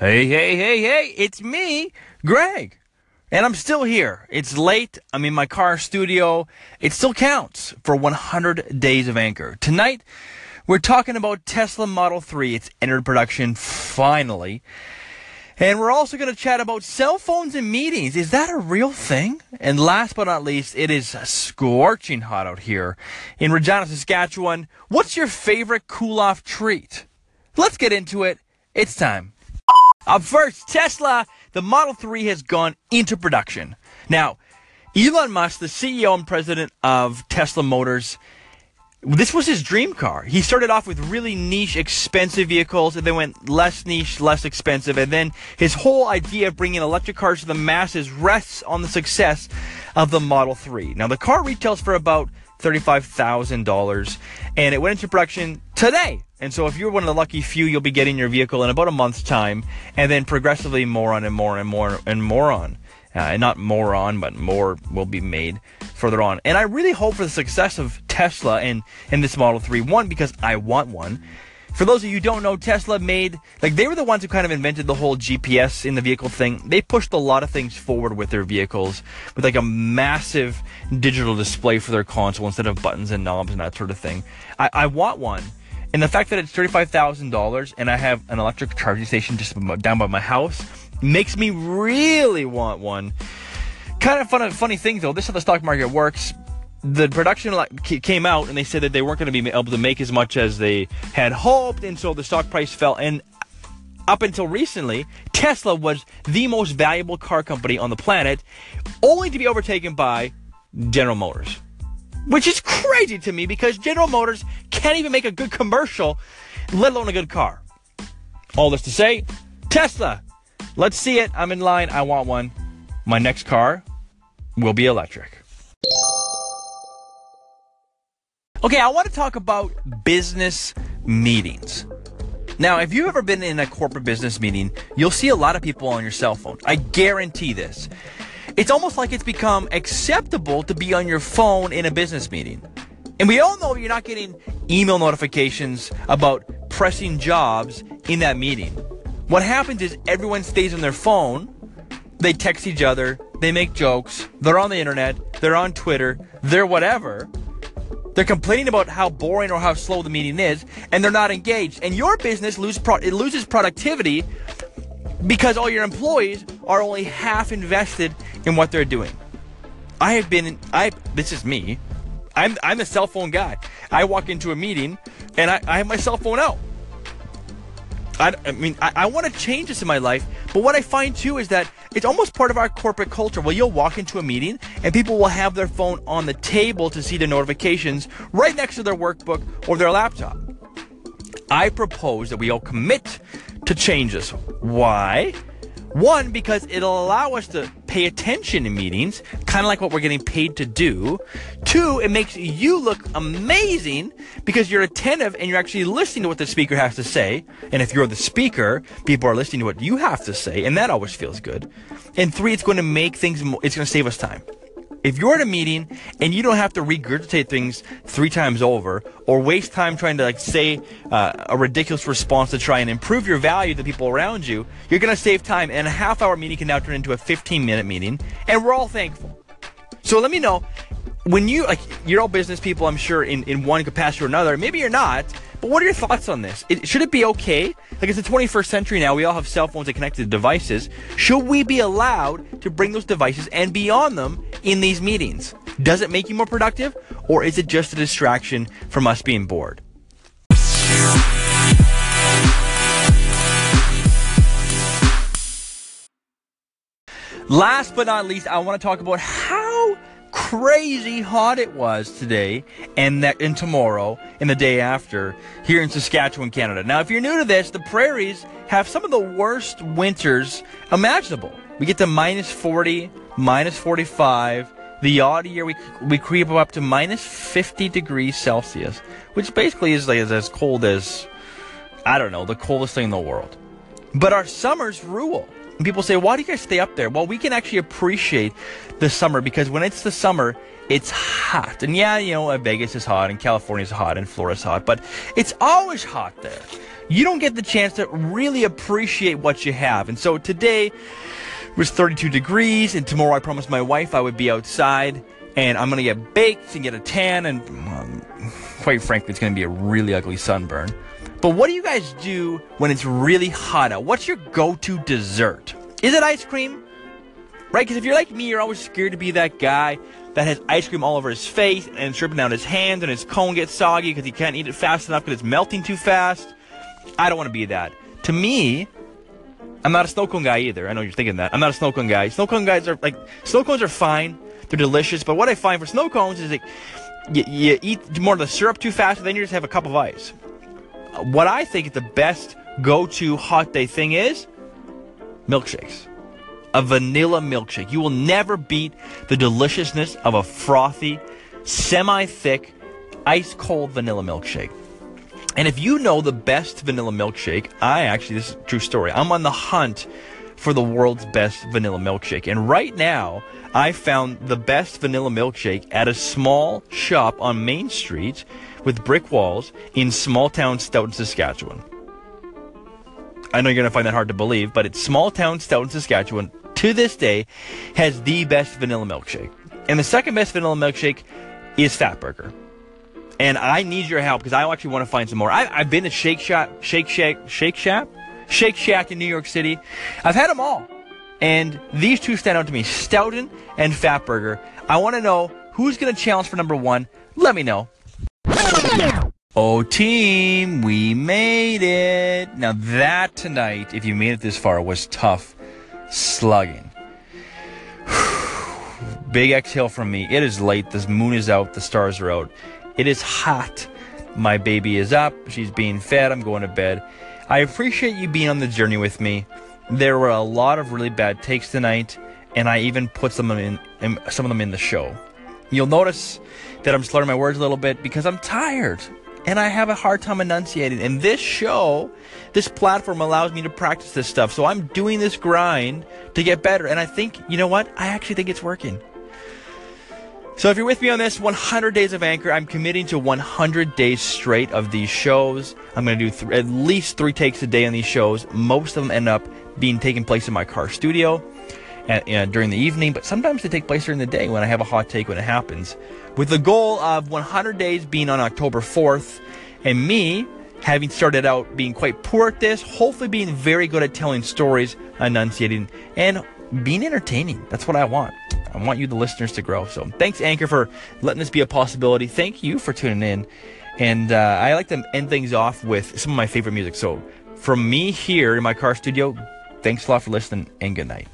Hey, hey, hey, hey, it's me, Greg. And I'm still here. It's late. I'm in my car studio. It still counts for 100 days of Anchor. Tonight, we're talking about Tesla Model 3. It's entered production finally. And we're also going to chat about cell phones and meetings. Is that a real thing? And last but not least, it is scorching hot out here in Regina, Saskatchewan. What's your favorite cool off treat? Let's get into it. It's time. Up first, Tesla, the Model 3 has gone into production. Now, Elon Musk, the CEO and president of Tesla Motors, this was his dream car. He started off with really niche, expensive vehicles, and then went less niche, less expensive. And then his whole idea of bringing electric cars to the masses rests on the success of the Model 3. Now, the car retails for about $35,000, and it went into production today. And so, if you're one of the lucky few, you'll be getting your vehicle in about a month's time, and then progressively more on and more and more and more on. Uh, and not more on, but more will be made further on. And I really hope for the success of Tesla and, and this Model 3. One, because I want one. For those of you who don't know, Tesla made, like, they were the ones who kind of invented the whole GPS in the vehicle thing. They pushed a lot of things forward with their vehicles, with like a massive digital display for their console instead of buttons and knobs and that sort of thing. I, I want one. And the fact that it's $35,000 and I have an electric charging station just down by my house makes me really want one. Kind of fun, funny thing though, this is how the stock market works. The production came out and they said that they weren't going to be able to make as much as they had hoped, and so the stock price fell. And up until recently, Tesla was the most valuable car company on the planet, only to be overtaken by General Motors. Which is crazy to me because General Motors can't even make a good commercial, let alone a good car. All this to say, Tesla, let's see it. I'm in line. I want one. My next car will be electric. Okay, I want to talk about business meetings. Now, if you've ever been in a corporate business meeting, you'll see a lot of people on your cell phone. I guarantee this. It's almost like it's become acceptable to be on your phone in a business meeting. And we all know you're not getting email notifications about pressing jobs in that meeting. What happens is everyone stays on their phone, they text each other, they make jokes, they're on the internet, they're on Twitter, they're whatever. They're complaining about how boring or how slow the meeting is, and they're not engaged. And your business lose pro- it loses productivity because all your employees are only half invested in what they're doing. I have been I this is me. I'm I'm a cell phone guy. I walk into a meeting and I, I have my cell phone out. I, I mean, I, I want to change this in my life, but what I find too is that it's almost part of our corporate culture. Well, you'll walk into a meeting and people will have their phone on the table to see the notifications right next to their workbook or their laptop. I propose that we all commit to change this. Why? One, because it'll allow us to pay attention in meetings, kind of like what we're getting paid to do. Two, it makes you look amazing because you're attentive and you're actually listening to what the speaker has to say. And if you're the speaker, people are listening to what you have to say, and that always feels good. And three, it's going to make things, it's going to save us time. If you're at a meeting and you don't have to regurgitate things three times over or waste time trying to like say uh, a ridiculous response to try and improve your value to the people around you, you're going to save time. And a half hour meeting can now turn into a 15 minute meeting, and we're all thankful. So let me know when you like you're all business people, I'm sure in in one capacity or another. Maybe you're not. But what are your thoughts on this? It, should it be okay? Like it's the 21st century now. We all have cell phones and connected devices. Should we be allowed to bring those devices and be on them in these meetings? Does it make you more productive, or is it just a distraction from us being bored? Last but not least, I want to talk about how crazy hot it was today and that and tomorrow and the day after here in Saskatchewan, Canada. Now, if you're new to this, the prairies have some of the worst winters imaginable. We get to minus 40, minus 45. The odd year we we creep up to minus 50 degrees Celsius, which basically is like as cold as I don't know, the coldest thing in the world. But our summers rule. And people say, why do you guys stay up there? Well, we can actually appreciate the summer because when it's the summer, it's hot. And yeah, you know, Vegas is hot and California is hot and Florida's hot, but it's always hot there. you don't get the chance to really appreciate what you have. And so today was 32 degrees, and tomorrow I promised my wife I would be outside, and I'm gonna get baked and get a tan, and um, quite frankly, it's gonna be a really ugly sunburn. But what do you guys do when it's really hot out? What's your go-to dessert? Is it ice cream? Right? Because if you're like me, you're always scared to be that guy that has ice cream all over his face and it's dripping down his hands and his cone gets soggy because he can't eat it fast enough because it's melting too fast. I don't want to be that. To me, I'm not a snow cone guy either. I know you're thinking that. I'm not a snow cone guy. Snow cone guys are like snow cones are fine. They're delicious. But what I find for snow cones is like you, you eat more of the syrup too fast, and then you just have a cup of ice. What I think the best go-to hot day thing is milkshakes a vanilla milkshake. You will never beat the deliciousness of a frothy, semi thick, ice cold vanilla milkshake. And if you know the best vanilla milkshake, I actually, this is a true story, I'm on the hunt for the world's best vanilla milkshake. And right now, I found the best vanilla milkshake at a small shop on Main Street with brick walls in small town Stoughton, Saskatchewan. I know you're going to find that hard to believe, but it's small town Stoughton, Saskatchewan, to this day, has the best vanilla milkshake. And the second best vanilla milkshake is Fatburger. And I need your help because I actually want to find some more. I, have been to Shake Shack, Shake Shack, Shake Shack, Shake Shack in New York City. I've had them all. And these two stand out to me Stoughton and Fatburger. I want to know who's going to challenge for number one. Let me know. Oh, team, we made it. Now, that tonight, if you made it this far, was tough slugging. Big exhale from me. It is late. The moon is out. The stars are out. It is hot. My baby is up. She's being fed. I'm going to bed. I appreciate you being on the journey with me. There were a lot of really bad takes tonight, and I even put some of them in, some of them in the show. You'll notice that I'm slurring my words a little bit because I'm tired and I have a hard time enunciating. And this show, this platform allows me to practice this stuff. So I'm doing this grind to get better. And I think, you know what? I actually think it's working. So if you're with me on this 100 days of Anchor, I'm committing to 100 days straight of these shows. I'm going to do th- at least three takes a day on these shows. Most of them end up being taking place in my car studio at, uh, during the evening, but sometimes they take place during the day when I have a hot take when it happens. With the goal of 100 days being on October 4th, and me having started out being quite poor at this, hopefully being very good at telling stories, enunciating, and being entertaining. That's what I want. I want you, the listeners, to grow. So thanks, Anchor, for letting this be a possibility. Thank you for tuning in. And uh, I like to end things off with some of my favorite music. So from me here in my car studio, thanks a lot for listening and good night.